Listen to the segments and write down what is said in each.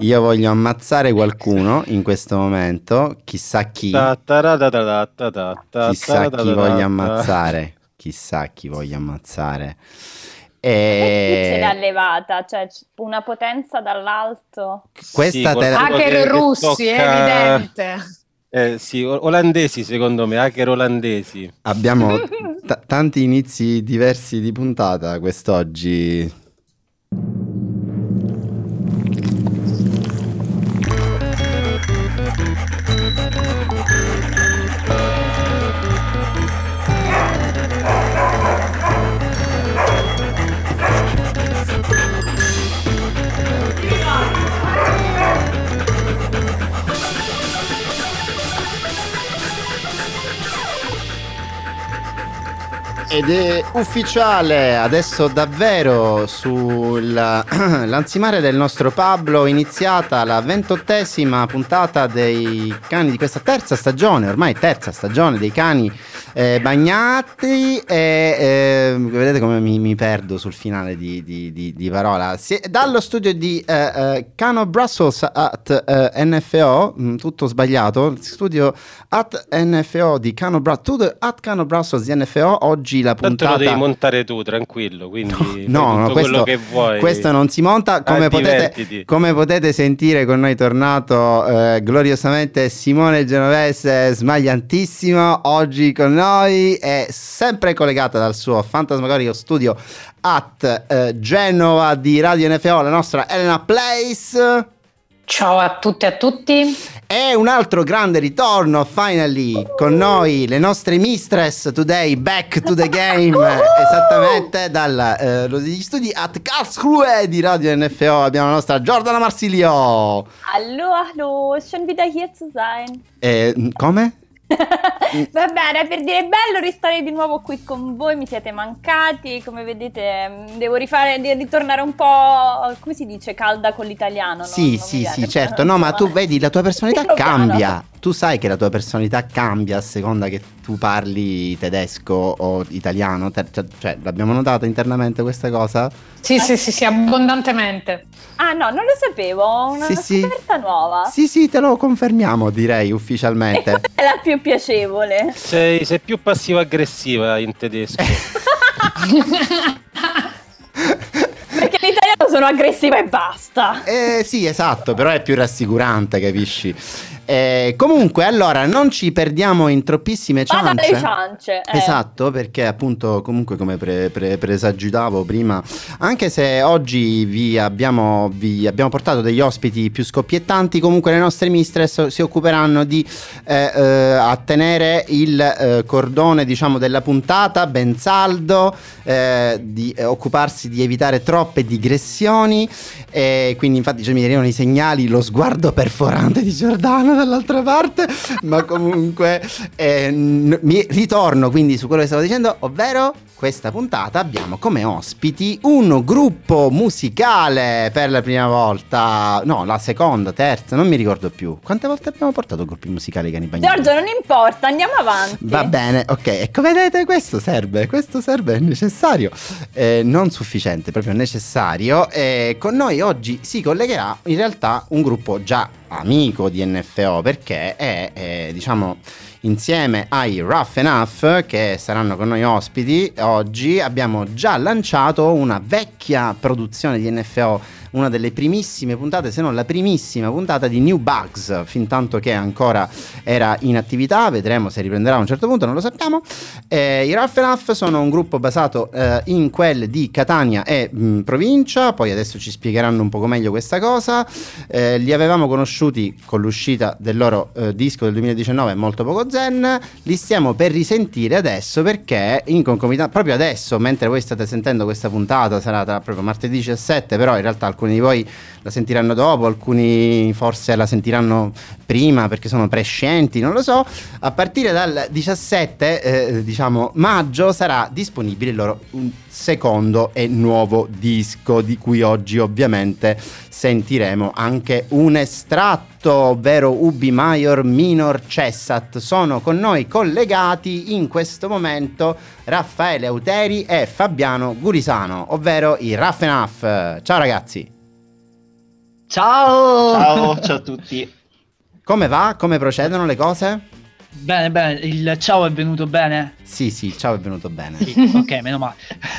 Io voglio ammazzare qualcuno in questo momento, chissà chi. Chissà chi voglio ammazzare. Chissà chi voglio ammazzare. E... ce l'ha levata, cioè una potenza dall'alto. Questa sì, te la... Hacker russi, tocca... è evidente. Eh, sì, olandesi secondo me, hacker olandesi. Abbiamo t- tanti inizi diversi di puntata quest'oggi. Ed è ufficiale adesso davvero sull'ansimare del nostro Pablo iniziata la ventottesima puntata dei cani di questa terza stagione, ormai terza stagione dei cani eh, bagnati e eh, vedete come mi, mi, perdo sul finale di, di, di, di parola. Si, dallo studio di eh, eh Cano Brussels at eh, NFO, mm, tutto sbagliato, studio at NFO di Cano Brussels, at Cano Brussels di NFO, oggi la puntata... Tanto lo devi montare tu, tranquillo, quindi no, no questo, questo, non si monta, come, ah, potete, come potete, sentire con noi tornato eh, gloriosamente Simone Genovese, smagliantissimo, oggi con noi, è sempre collegata dal suo fantasmagorico studio at eh, Genova di Radio NFO, la nostra Elena Place. Ciao a tutte e a tutti. E un altro grande ritorno, finally, con noi, le nostre mistress today, back to the game, esattamente dagli eh, studi at Karlsruhe di Radio NFO. Abbiamo la nostra Giordana Marsilio. Hallo, hallo, schön wieder hier zu sein. Eh, come? Va bene, per dire bello restare di nuovo qui con voi, mi siete mancati, come vedete mm, devo rifare, ritornare un po', come si dice, calda con l'italiano. Sì, non, sì, sì, certo, no, ma tu vedi, la tua personalità cambia, tu sai che la tua personalità cambia a seconda che tu parli tedesco o italiano, cioè, cioè l'abbiamo notata internamente questa cosa? Sì, eh? sì, sì, sì, abbondantemente. Ah no, non lo sapevo, una, sì, una scoperta nuova. Sì, sì, te lo confermiamo, direi ufficialmente. È la più piacevole. Sei, sei più passivo-aggressiva in tedesco. Perché in italiano sono aggressiva e basta. Eh sì, esatto, però è più rassicurante, capisci? Eh, comunque, allora, non ci perdiamo in troppissime ciance. Vada ciance. Eh. Esatto, perché appunto, comunque, come pre- pre- presagitavo prima, anche se oggi vi abbiamo, vi abbiamo, portato degli ospiti più scoppiettanti, comunque le nostre mistress si occuperanno di eh, eh, attenere il eh, cordone, diciamo, della puntata ben saldo, eh, di occuparsi di evitare troppe digressioni. E quindi, infatti, cioè, mi arrivano i segnali, lo sguardo perforante di Giordano dall'altra parte, ma comunque eh, n- mi ritorno quindi su quello che stavo dicendo, ovvero questa puntata abbiamo come ospiti un gruppo musicale per la prima volta, no, la seconda, terza, non mi ricordo più. Quante volte abbiamo portato gruppi musicali cani bagnati? Giorgio, non importa, andiamo avanti. Va bene, ok, ecco, vedete, questo serve, questo serve, è necessario, eh, non sufficiente, proprio necessario. E con noi oggi si collegherà in realtà un gruppo già amico di NFO perché è, è diciamo insieme ai Rough Enough che saranno con noi ospiti oggi abbiamo già lanciato una vecchia produzione di NFO una delle primissime puntate, se non la primissima puntata di New Bugs, fin tanto che ancora era in attività, vedremo se riprenderà a un certo punto, non lo sappiamo. Eh, I Rough Enough sono un gruppo basato eh, in quel di Catania e mh, mm, provincia, poi adesso ci spiegheranno un poco meglio questa cosa. Eh, li avevamo conosciuti con l'uscita del loro eh, disco del 2019, molto poco zen, li stiamo per risentire adesso perché in concomitanza, proprio adesso, mentre voi state sentendo questa puntata, sarà tra, proprio martedì 17, però in realtà alcuni di voi la sentiranno dopo, alcuni forse la sentiranno prima perché sono prescienti, non lo so. A partire dal 17 eh, diciamo, maggio sarà disponibile il loro secondo e nuovo disco di cui oggi ovviamente sentiremo anche un estratto, ovvero Ubi Maior Minor Cessat. Sono con noi collegati in questo momento Raffaele Auteri e Fabiano Gurisano, ovvero i Raff Ciao ragazzi! Ciao! Ciao, ciao a tutti. Come va? Come procedono le cose? Bene, bene, il ciao è venuto bene? Sì, sì, ciao è venuto bene. Sì, ok, meno male.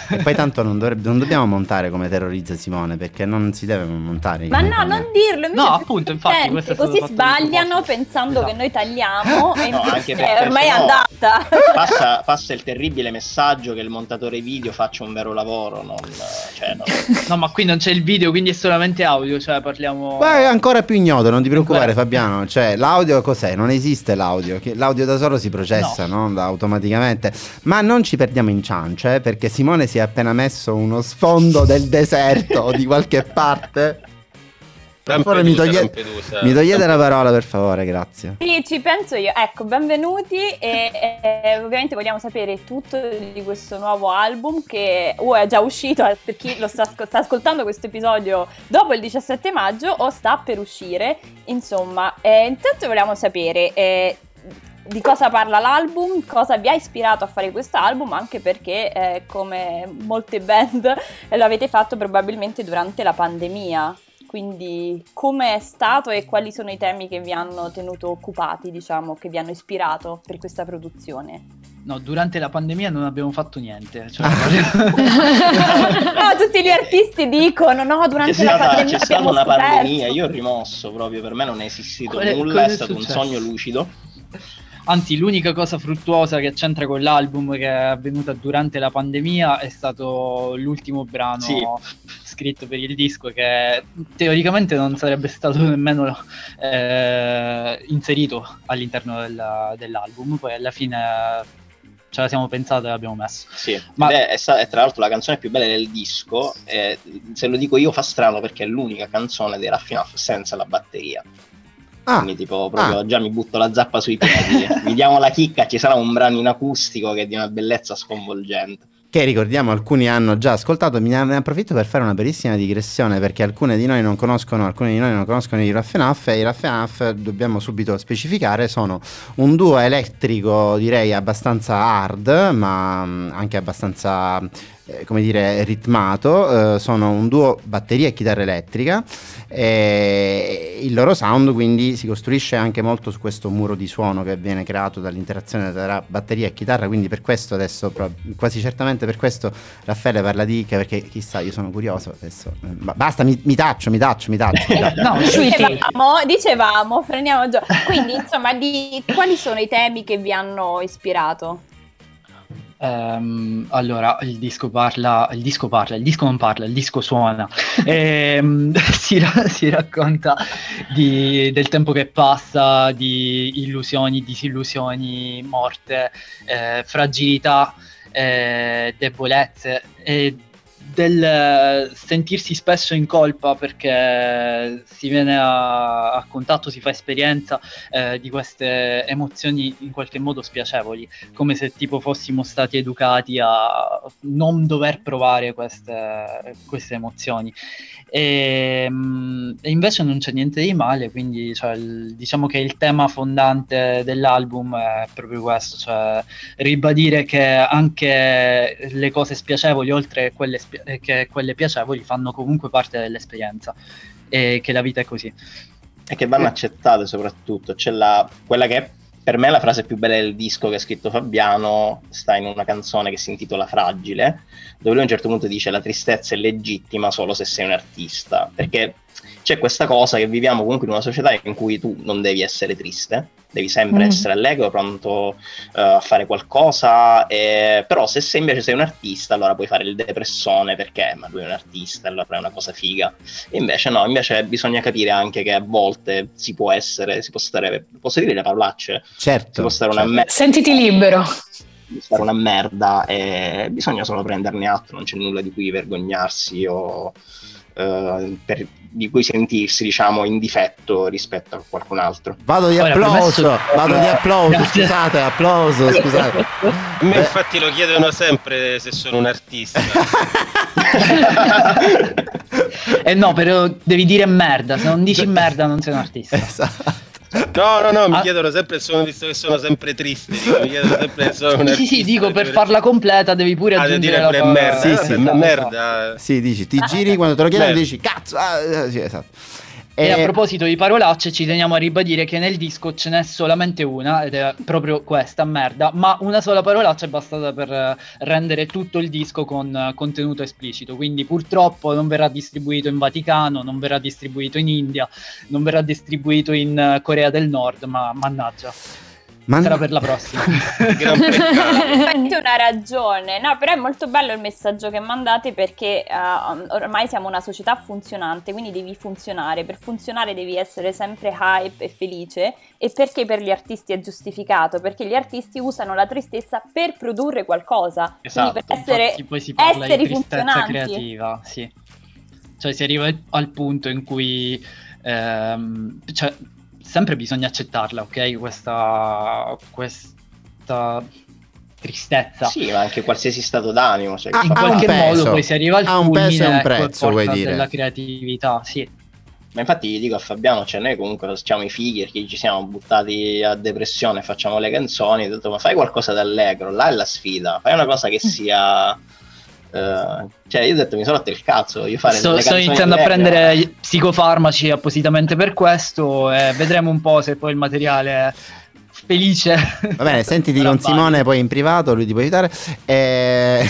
E poi tanto non, dovrebbe- non dobbiamo montare come terrorizza Simone, perché non si deve montare. Ma no, non dirlo. No, è appunto, infatti, è stato Così sbagliano pensando Esatto. che noi tagliamo e No, anche è perché ormai è andata. Passa, passa il terribile messaggio che il montatore video faccia un vero lavoro. Non, cioè, no. No, ma qui non c'è il video, quindi è solamente audio, cioè parliamo... Poi è ancora più ignoto, non ti preoccupare Ancora. Fabiano, cioè l'audio cos'è? Non esiste l'audio, che l'audio da solo si processa, no? Da- automaticamente. Ma non ci perdiamo in ciance, perché Simone si è appena messo uno sfondo del deserto o di qualche parte. Per favore, mi, Lampedusa, toglie- Lampedusa. mi togliete la parola, per favore, grazie. Sì, ci penso io. Ecco, benvenuti e, e ovviamente vogliamo sapere tutto di questo nuovo album che o è già uscito eh, per chi lo sta, sta ascoltando questo episodio dopo il 17 maggio o sta per uscire. Insomma, eh, intanto vogliamo sapere eh, di cosa parla l'album, cosa vi ha ispirato a fare questo album, anche perché eh, come molte band eh, lo avete fatto probabilmente durante la pandemia. Quindi come è stato e quali sono i temi che vi hanno tenuto occupati, diciamo, che vi hanno ispirato per questa produzione? No, durante la pandemia non abbiamo fatto niente. Cioè, no, tutti gli artisti dicono no, C'è durante la stata, pandemia c'è stata una scoperto. pandemia, io ho rimosso proprio, per me non è esistito Quale- nulla, è è stato un successo? sogno lucido. Anzi, l'unica cosa fruttuosa che c'entra con l'album che è avvenuta durante la pandemia è stato l'ultimo brano Sì. scritto per il disco che teoricamente non sarebbe stato nemmeno eh, inserito all'interno della- dell'album, poi alla fine ce la siamo pensata e l'abbiamo messo. Sì, Ma- ed è, è tra l'altro la canzone più bella del disco. e se lo dico io fa strano perché è l'unica canzone dei Raffinaff senza la batteria. Ah, Quindi, tipo, proprio ah. già mi butto la zappa sui piedi. Vi diamo la chicca, ci sarà un brano in acustico che è di una bellezza sconvolgente. che ricordiamo alcuni hanno già ascoltato, me ne approfitto per fare una brevissima digressione perché alcune di noi non conoscono, alcuni di noi non conoscono i Raffenaff e i Raffenaff dobbiamo subito specificare sono un duo elettrico direi abbastanza hard ma mm, anche abbastanza eh, come dire ritmato, eh, sono un duo batteria e chitarra elettrica e il loro sound quindi si costruisce anche molto su questo muro di suono che viene creato dall'interazione tra batteria e chitarra quindi per questo adesso quasi certamente per questo Raffaele parla di Icca perché chissà io sono curioso adesso eh, ba- basta mi, mi taccio mi taccio mi taccio, mi taccio. No. Dicevamo, dicevamo, freniamo già. Quindi, insomma, di quali sono i temi che vi hanno ispirato? Ehm, allora, il disco parla, il disco parla, il disco non parla, il disco suona. Ehm, si, ra- si racconta di- del tempo che passa, di illusioni, disillusioni, morte, eh, fragilità, eh, debolezze e del eh, sentirsi spesso in colpa perché si viene a, a contatto, si fa esperienza eh, di queste emozioni in qualche modo spiacevoli come se tipo fossimo stati educati a non dover provare queste, queste emozioni. E, mm, e invece non c'è niente di male, quindi cioè, il- diciamo che il tema fondante dell'album è proprio questo, cioè ribadire che anche le cose spiacevoli, oltre quelle, spia- eh, che quelle piacevoli, fanno comunque parte dell'esperienza e che la vita è così. E che vanno accettate soprattutto. C'è la, quella che è per me la frase più bella del disco che ha scritto Fabiano sta in una canzone che si intitola Fragile, dove lui a un certo punto dice la tristezza è legittima solo se sei un artista, perché c'è questa cosa che viviamo comunque in una società in cui tu non devi essere triste, devi sempre Mm. essere allegro, pronto eh, a fare qualcosa, e- però se sei invece sei un artista allora puoi fare il depressone perché ma lui è un artista, allora è una cosa figa. E invece no, invece bisogna capire anche che a volte si può essere, si può stare, posso dire le parolacce, si certo, può stare una, certo. me- Sentiti libero. stare una merda e bisogna solo prenderne atto, non c'è nulla di cui vergognarsi o eh, per- di cui sentirsi diciamo in difetto rispetto a qualcun altro. vado di Ora, applauso premesso- vado di applauso scusate applauso scusate A me infatti lo chiedono sempre se sono un artista. Eh no, però devi dire merda, se non dici merda non sei un artista. esatto No, no, no, mi Ah. chiedono sempre, sono, visto che sono sempre triste, mi chiedono sempre se sono Sì, sì, dico per farla completa devi pure Ah, devo aggiungere dire la pure parola. merda, Sì, vabbè, sì, me- esatto, merda. Sì, dici, ti giri quando te lo chiedono Merda. dici cazzo, ah, eh, sì, esatto. E a Eh, proposito di parolacce, ci teniamo a ribadire che nel disco ce n'è solamente una, ed è proprio questa merda, ma una sola parolaccia è bastata per eh, rendere tutto il disco con eh, contenuto esplicito. Quindi purtroppo non verrà distribuito in Vaticano, non verrà distribuito in India, non verrà distribuito in Corea del Nord, ma mannaggia, man- sarà per la prossima. Avete una ragione, no, però è molto bello il messaggio che mandate perché eh, ormai siamo una società funzionante, quindi devi funzionare. Per funzionare devi essere sempre hype e felice. E perché per gli artisti è giustificato? Perché gli artisti usano la tristezza per produrre qualcosa, Esatto, quindi per essere Infatti poi si parla di esseri tristezza funzionanti. creativa, sì. Cioè si arriva al punto in cui ehm, cioè, sempre bisogna accettarla, ok? Questa, questa tristezza. Sì, ma anche qualsiasi stato d'animo. Cioè, Ah, In fa ha un qualche peso. modo poi si arriva al Ha un peso e culmine un ecco, prezzo, vuoi dire. della creatività, sì. Ma infatti gli dico a Fabiano, cioè noi comunque facciamo i fighi perché ci siamo buttati a depressione, facciamo le canzoni, ho detto ma fai qualcosa d'allegro, là è la sfida, fai una cosa che sia... eh, cioè io ho detto mi sono rotto il cazzo, io fare Sto, sto iniziando a prendere gli psicofarmaci appositamente per questo e vedremo un po' se poi il materiale è felice. Va bene, sentiti con. Simone poi in privato, lui ti può aiutare. Eh,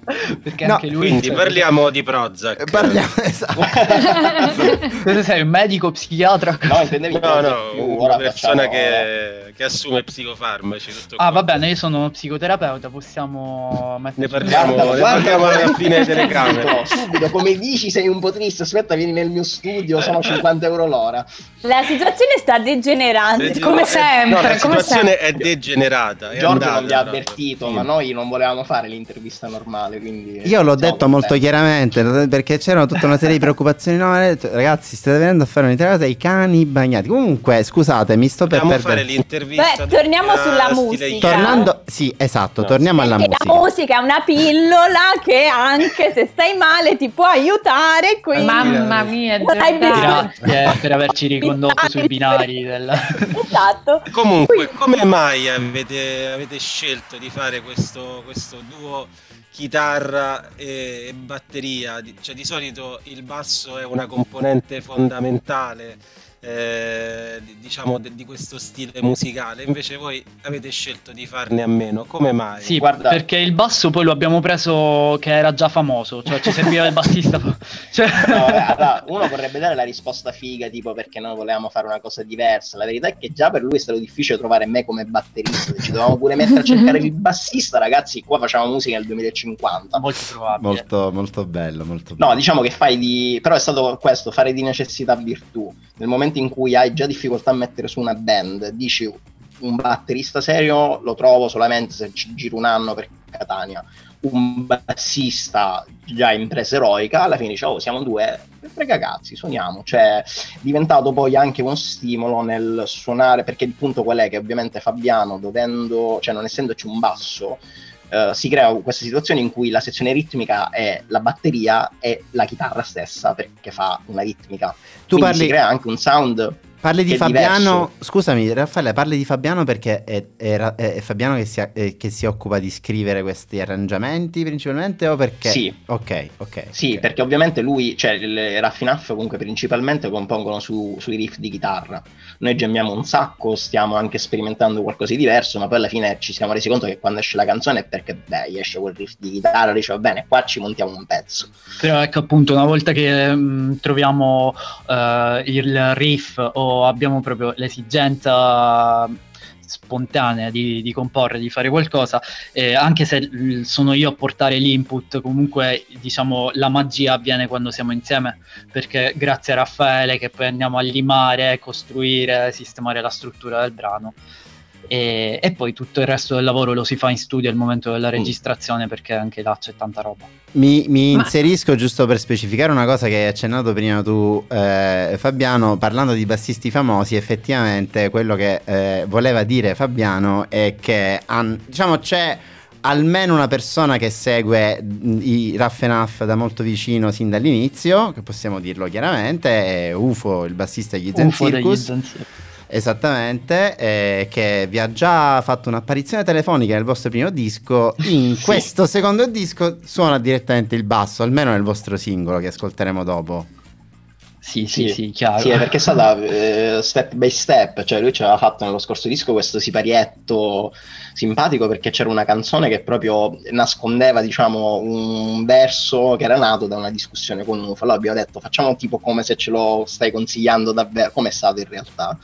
Perché No, anche lui... Quindi cioè, parliamo di Prozac. Parliamo, esatto. Cosa sei, un medico, psichiatra? No, intendevi No, no, una ora persona facciamo- che, che assume psicofarmaci. Tutto Ah, qua. va bene, io sono uno psicoterapeuta, possiamo Ne mettere parliamo, Guardalo, ne parliamo alla fine subito, telecamere. Subito, come dici sei un po' triste, aspetta vieni nel mio studio, sono 50 euro l'ora. La situazione sta degenerando. Degener- come sempre, No, la come situazione è degenerata. è Giorgio andata, non vi ha avvertito, sì. ma noi non volevamo fare l'intervista normale, quindi... Io l'ho detto molto contenti. chiaramente perché c'erano tutta una serie di preoccupazioni. No, ragazzi, state venendo a fare un'intervista ai cani bagnati. Comunque, scusate, mi sto per Dobbiamo fare perdere. l'intervista. Beh, torniamo tutta sulla musica. Tornando, sì, esatto, No. torniamo alla Perché musica. la musica è una pillola che anche se stai male ti può aiutare. Quindi... Mamma mia. Grazie per averci ricondotto sui binari del... Esatto. Comunque, come mai avete, avete scelto di fare questo, questo duo chitarra e, batteria? Cioè, di solito il basso è una componente fondamentale, eh, di- diciamo, de- di questo stile musicale, invece voi avete scelto di farne a meno. Come mai? Sì, Guarda- perché il basso poi lo abbiamo preso che era già famoso, cioè ci serviva il bassista. Cioè... No, allora, uno vorrebbe dare la risposta figa, tipo perché noi volevamo fare una cosa diversa. La verità è che già per lui è stato difficile trovare me come batterista. Ci dovevamo pure mettere a cercare il bassista, ragazzi. Qua facciamo musica nel 2050. Molto probabile. Molto, molto bello, molto No, bello. diciamo che fai di. Però è stato questo, fare di necessità virtù. Nel momento in cui hai già difficoltà a mettere su una band, dici un batterista serio lo trovo solamente se ci giro un anno per Catania. Un bassista già in presa eroica, alla fine dice, oh, siamo due, frega cazzi, suoniamo. Cioè, è diventato poi anche uno stimolo nel suonare, perché il punto qual è? Che ovviamente Fabiano, dovendo, cioè non essendoci un basso, eh, si crea questa situazione in cui la sezione ritmica è la batteria e la chitarra stessa perché fa una ritmica. Tu Quindi parli, si crea anche un sound. Parli di è Fabiano. diverso. Scusami, Raffaele, parli di Fabiano perché è, è- è Fabiano che si, eh, che si occupa di scrivere questi arrangiamenti principalmente o perché? Sì. Ok, ok. Sì, ok. perché ovviamente lui, cioè le Raffinaf comunque principalmente compongono su- sui riff di chitarra. Noi gemmiamo un sacco, stiamo anche sperimentando qualcosa di diverso, ma poi alla fine ci siamo resi conto che quando esce la canzone è perché, beh, esce quel riff di chitarra, dice, va bene, qua ci montiamo un pezzo. Però ecco appunto, una volta che mh, troviamo eh, il riff o abbiamo proprio l'esigenza spontanea di, di comporre, di fare qualcosa, eh, anche se sono io a portare l'input, comunque diciamo la magia avviene quando siamo insieme, perché grazie a Raffaele che poi andiamo a limare, costruire, sistemare la struttura del brano. E, e poi tutto il resto del lavoro lo si fa in studio al momento della registrazione perché anche là c'è tanta roba. Mi, mi Ma- inserisco giusto per specificare una cosa che hai accennato prima tu, eh, Fabiano, parlando di bassisti famosi, effettivamente quello che eh, voleva dire Fabiano è che han- diciamo c'è almeno una persona che segue mh, i Raff Enough da molto vicino sin dall'inizio, che possiamo dirlo chiaramente, è UFO, il bassista degli Zen UFO degli Circus. Zen Circus. Esattamente, eh, che vi ha già fatto un'apparizione telefonica nel vostro primo disco. In Sì. questo secondo disco suona direttamente il basso, almeno nel vostro singolo che ascolteremo dopo. Sì, sì, sì, chiaro. Sì, perché è stata eh, step by step, cioè lui ci aveva fatto nello scorso disco questo siparietto simpatico perché c'era una canzone che proprio nascondeva, diciamo, un verso che era nato da una discussione con UFO. Allora abbiamo detto facciamo tipo come se ce lo stai consigliando davvero, come è stato in realtà.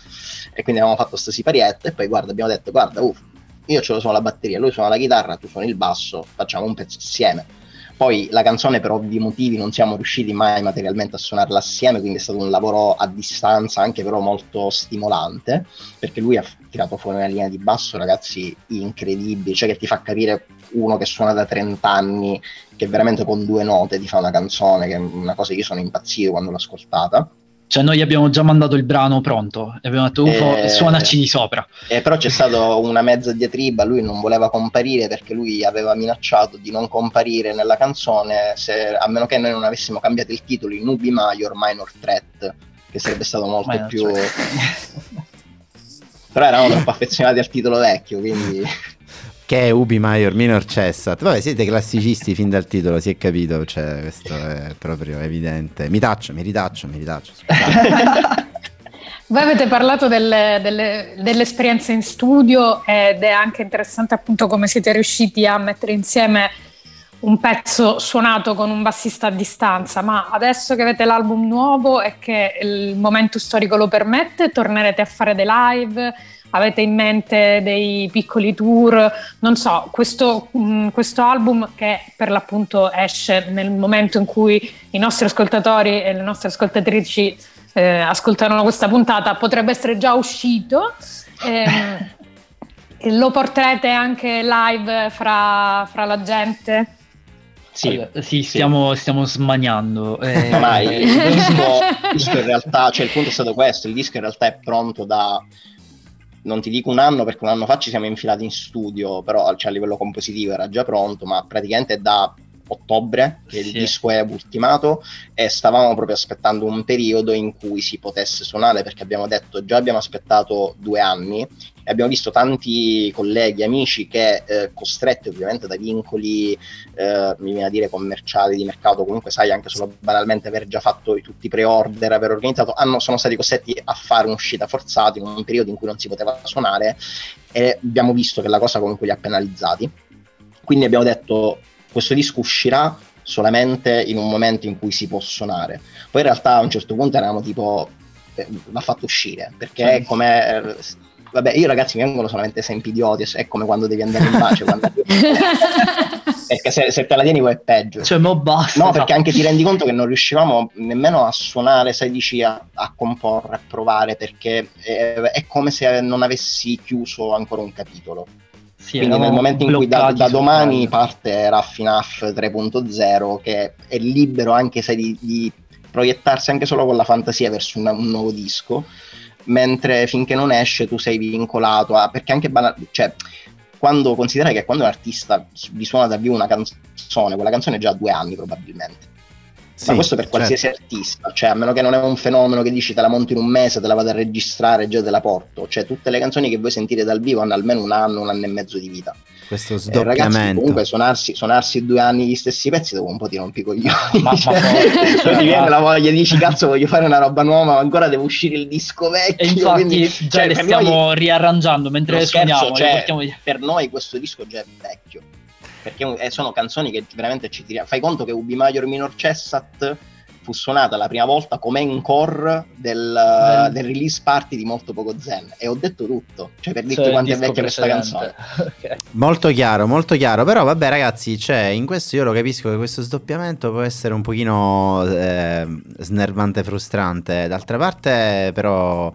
E quindi abbiamo fatto questo siparietto e poi guarda, abbiamo detto guarda, uff, io ce lo suono la batteria, lui suona la chitarra, tu suoni il basso, facciamo un pezzo assieme poi la canzone per ovvi motivi non siamo riusciti mai materialmente a suonarla assieme, quindi è stato un lavoro a distanza anche però molto stimolante, perché lui ha tirato fuori una linea di basso, ragazzi, incredibile, cioè che ti fa capire uno che suona da 30 anni, che veramente con due note ti fa una canzone, che è una cosa che io sono impazzito quando l'ho ascoltata. Cioè, noi abbiamo già mandato il brano pronto e abbiamo detto UFO, eh, suonaci di sopra. Eh, però c'è stata una mezza diatriba, lui non voleva comparire perché lui aveva minacciato di non comparire nella canzone se, a meno che noi non avessimo cambiato il titolo in Nubi Major Minor Threat, che sarebbe stato molto Minor più... però eravamo troppo affezionati al titolo vecchio, quindi che è Ubi Major Minor Cessat. Vabbè, siete classicisti fin dal titolo, si è capito, cioè, questo è proprio evidente. Mi taccio, mi ritaccio, mi ritaccio. Voi avete parlato delle, delle, dell'esperienza in studio ed è anche interessante appunto come siete riusciti a mettere insieme un pezzo suonato con un bassista a distanza, ma adesso che avete l'album nuovo e che il momento storico lo permette, tornerete a fare dei live, avete in mente dei piccoli tour, non so, questo, mh, mm, questo, album che per l'appunto esce nel momento in cui i nostri ascoltatori e le nostre ascoltatrici eh, ascoltano questa puntata potrebbe essere già uscito. Eh, lo porterete anche live fra, fra la gente? Sì, allora, sì, stiamo, sì. stiamo smaniando. Eh... No, ma il disco, il disco in realtà, cioè il punto è stato questo, il disco in realtà è pronto da non ti dico un anno perché un anno fa ci siamo infilati in studio, però cioè, a livello compositivo era già pronto, ma praticamente da ottobre che sì. il disco è ultimato e stavamo proprio aspettando un periodo in cui si potesse suonare perché abbiamo detto già abbiamo aspettato due anni e abbiamo visto tanti colleghi, amici che eh, costretti ovviamente da vincoli eh, mi viene a dire commerciali, di mercato, comunque sai anche solo banalmente aver già fatto tutti i pre-order, aver organizzato, hanno, sono stati costretti a fare un'uscita forzata in un periodo in cui non si poteva suonare e abbiamo visto che la cosa comunque li ha penalizzati. Quindi abbiamo detto questo disco uscirà solamente in un momento in cui si può suonare. Poi in realtà a un certo punto eravamo tipo eh, va fatto uscire perché come eh, vabbè io ragazzi mi vengono solamente esempi idioti è come quando devi andare in pace quando... perché se, se, te la tieni poi è peggio. Cioè mo basta no perché anche ti rendi conto che non riuscivamo nemmeno a suonare sai dici a, a comporre a provare perché è, è come se non avessi chiuso ancora un capitolo. Sì, Quindi nel momento in cui da, da domani parte Raffinaf 3.0 che è libero anche se di, di, proiettarsi anche solo con la fantasia verso una, un nuovo disco, mentre finché non esce tu sei vincolato a... perché anche banal, cioè, quando considerai che quando un artista vi suona da vivo una canzone, quella canzone è già due anni probabilmente sì, ma questo per qualsiasi certo. artista, cioè a meno che non è un fenomeno che dici te la monto in un mese, te la vado a registrare e già te la porto, cioè tutte le canzoni che voi sentire dal vivo hanno almeno un anno, un anno e mezzo di vita. Questo eh, sdoppiamento. Eh, ragazzi, comunque suonarsi, suonarsi, due anni gli stessi pezzi dopo un po' ti rompi coglioni. Ma, cioè, ma cioè, ti viene la voglia, dici cazzo voglio fare una roba nuova, ma ancora devo uscire il disco vecchio. E infatti quindi, già cioè, le stiamo noi, riarrangiando mentre suoniamo. Cioè, per noi questo disco già è vecchio perché eh, sono canzoni che veramente ci tiriamo. Fai conto che Ubi Major Minor Cessat fu suonata la prima volta come encore del, del, release party di Molto Poco Zen e ho detto tutto, cioè per dirti cioè, quanto è vecchia questa canzone. okay. Molto chiaro, molto chiaro, però vabbè ragazzi, cioè, in questo io lo capisco che questo sdoppiamento può essere un pochino eh, snervante, frustrante, d'altra parte però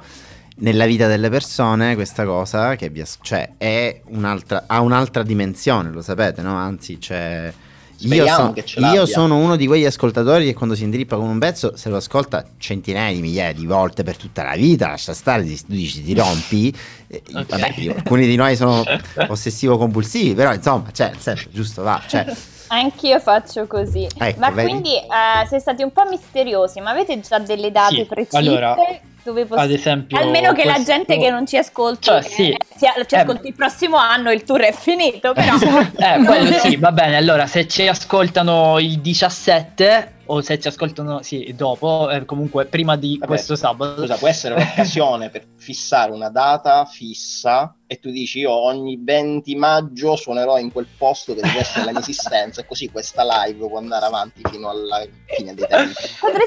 nella vita delle persone questa cosa che vi, cioè, un'altra, ha un'altra dimensione, lo sapete, no? Anzi, c'è... Cioè, io, so, io, sono uno di quegli ascoltatori che quando si indirippa con un pezzo se lo ascolta centinaia di migliaia di volte per tutta la vita, lascia stare, tu dici ti rompi. Eh, okay. Vabbè, alcuni di noi sono ossessivo compulsivi, però insomma, cioè, senso, giusto, va. Cioè. Anch'io faccio così. Ecco, ma vedi? quindi uh, siete stati un po' misteriosi, ma avete già delle date sì, precise? Allora, dove poss- ad esempio, almeno che questo... la gente che non ci ascolta cioè, sì. eh, ci ascolti eh, il prossimo anno il tour è finito però eh, quello sì va bene allora se ci ascoltano il 17 o se ci ascoltano sì, dopo, eh, comunque prima di Vabbè, questo sabato. Scusa, può essere un'occasione per fissare una data fissa e tu dici io ogni 20 maggio suonerò in quel posto che deve essere la mia esistenza e così questa live può andare avanti fino alla fine dei tempi.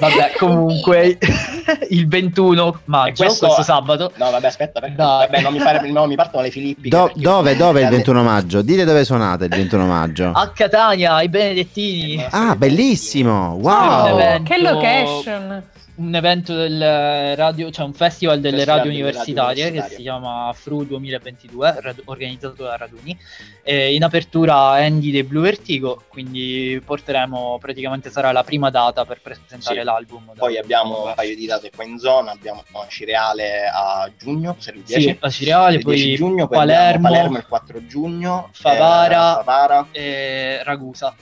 Vabbè, comunque il 21 maggio, questo- questo sabato. No, vabbè, aspetta, perché Dai. vabbè, non, mi pare, no, mi partono le Filippi. Do- dove, dove il 21 maggio? Dite dove suonate il 21 maggio. A Catania, ai Benedettini. Ah, bellissimo! Un Wow! evento- Che location! un evento del radio, cioè un festival delle Festival radio universitarie radio che si chiama FRU 2022, rad- organizzato da Raduni. E in apertura Andy dei Blue Vertigo, quindi porteremo praticamente sarà la prima data per presentare Sì. l'album. Poi abbiamo un paio di date qua in zona, abbiamo Cireale a giugno, se il 10, Sì, a Cireale, il 10 poi giugno, poi Palermo, Palermo il 4 giugno, Favara. eh, Favara e Ragusa.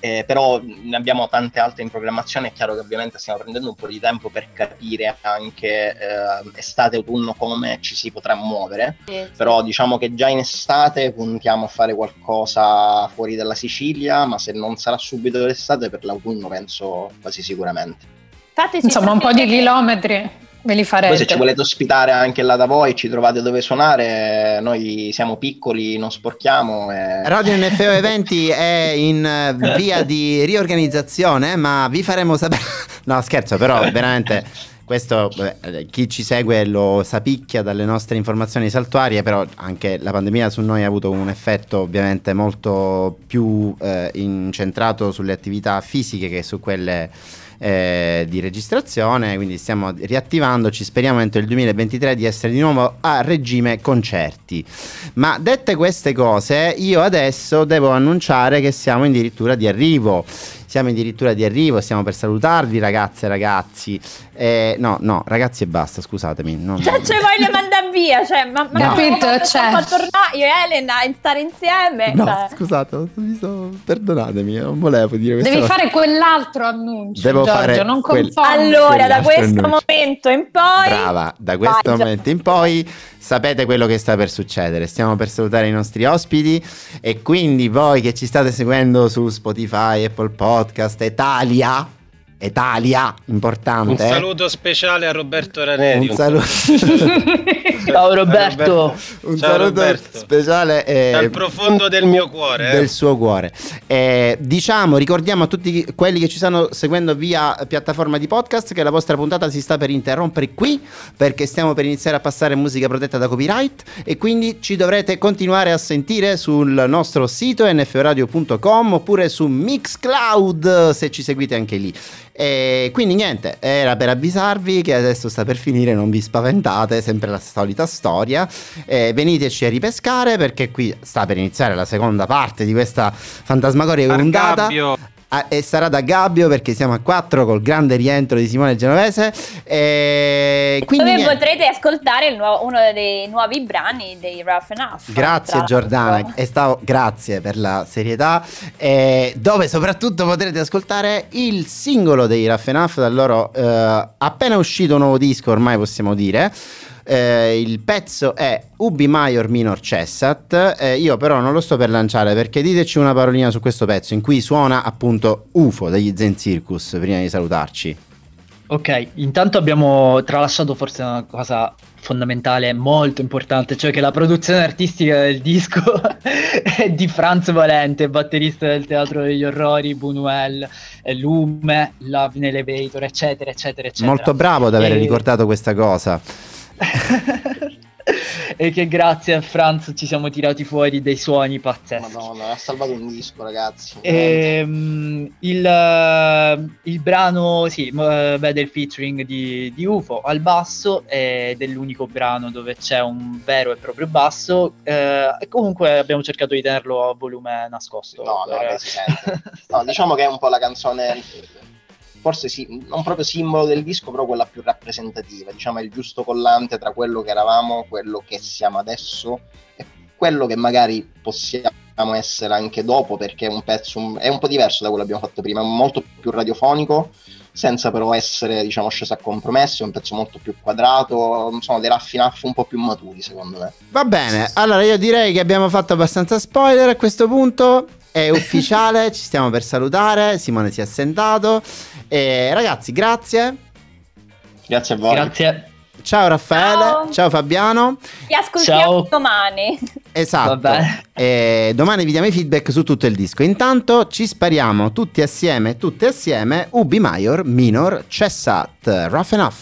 Eh, però ne abbiamo tante altre in programmazione. È chiaro che ovviamente stiamo prendendo un po' di tempo per capire anche eh, estate e autunno come ci si potrà muovere. Sì. Però diciamo che già in estate puntiamo a fare qualcosa fuori dalla Sicilia, ma se non sarà subito l'estate, per l'autunno penso quasi sicuramente. Fateci Insomma, un po' di chilometri ve li Poi farete. se ci volete ospitare anche là da voi, ci trovate dove suonare, noi siamo piccoli, non sporchiamo. E... Radio NFO Eventi è in eh, via di riorganizzazione, ma vi faremo sapere. No, scherzo, però veramente. Questo beh, chi ci segue lo sapicchia dalle nostre informazioni saltuarie, però anche la pandemia su noi ha avuto un effetto ovviamente molto più eh, incentrato sulle attività fisiche che su quelle eh, di registrazione, quindi stiamo riattivandoci, speriamo entro il 2023 di essere di nuovo a regime concerti. Ma dette queste cose, io adesso devo annunciare che siamo addirittura di arrivo. Siamo addirittura di arrivo, stiamo per salutarvi ragazze e ragazzi. Eh, no, no, ragazzi e basta, scusatemi. non- Cioè, ci voglio mandare via, cioè, ma, ma No. Capito, cioè. tornare io e Elena a stare insieme. No, cioè. scusate, sto- perdonatemi, non volevo dire questa Devi cosa. fare quell'altro annuncio, Devo Giorgio, fare non quel-. Allora, da questo annuncio. momento in poi. Brava, da questo Vai, momento in poi sapete quello che sta per succedere. Stiamo per salutare i nostri ospiti e quindi voi che ci state seguendo su Spotify, Apple Podcast, Italia, Italia, importante. Un eh? saluto speciale a Roberto Raneri. Un saluto, Ciao Roberto. un Ciao, saluto Roberto. speciale eh, Dal profondo del mio cuore. eh. del suo cuore. Eh, diciamo, ricordiamo a tutti quelli che ci stanno seguendo via piattaforma di podcast che la vostra puntata si sta per interrompere qui perché stiamo per iniziare a passare musica protetta da copyright e quindi ci dovrete continuare a sentire sul nostro sito nforadio.com oppure su Mixcloud se ci seguite anche lì. E quindi niente, era per avvisarvi che adesso sta per finire, non vi spaventate, sempre la solita storia. Eh, veniteci a ripescare perché qui sta per iniziare la seconda parte di questa fantasmagoria puntata. Ah, e sarà da Gabbio perché siamo a quattro col grande rientro di Simone Genovese. E quindi Dove potrete ascoltare nuovo- uno dei nuovi brani dei Rough Enough. Grazie Giordana, e stavo, grazie per la serietà, eh, dove soprattutto potrete ascoltare il singolo dei Raffenaf dal loro eh, appena uscito nuovo disco, ormai possiamo dire. Eh, il pezzo è Ubi Maior Minor Cessat. eh, io però non lo sto per lanciare perché diteci una parolina su questo pezzo in cui suona appunto UFO degli Zen Circus prima di salutarci. Ok, intanto abbiamo tralasciato forse una cosa fondamentale, molto importante, cioè che la produzione artistica del disco è di Franz Valente, batterista del Teatro degli Orrori, Buñuel, eh, Lume, Love in Elevator, eccetera, eccetera, eccetera. Molto bravo ad aver E- ricordato questa cosa. e che grazie a Franz ci siamo tirati fuori dei suoni pazzeschi. Madonna, ha salvato un disco, ragazzi. Ehm, il, eh, il brano, sì, eh, vede il featuring di, di UFO al basso ed è l'unico brano dove c'è un vero e proprio basso. eh, e comunque abbiamo cercato di tenerlo a volume nascosto. No, no, per- beh, sente. No, diciamo che è un po' la canzone, forse sì, non proprio simbolo del disco, però quella più rappresentativa. Diciamo il giusto collante tra quello che eravamo, quello che siamo adesso e quello che magari possiamo essere anche dopo, perché è un pezzo, è un po' diverso da quello che abbiamo fatto prima, è molto più radiofonico, senza però essere, diciamo, sceso a compromesso, è un pezzo molto più quadrato, sono dei raffinaff un po' più maturi, secondo me. Va bene, allora io direi che abbiamo fatto abbastanza spoiler a questo punto. È ufficiale, ci stiamo per salutare. Simone si è assentato. E ragazzi, grazie. Grazie a voi. Grazie. Ciao Raffaele, ciao, Ciao. Fabiano. Ti ascoltiamo Ciao. domani. Esatto. Vabbè. E domani vi diamo i feedback su tutto il disco. Intanto ci spariamo tutti assieme, tutte assieme, Ubi Major Minor Cessat. Rough enough.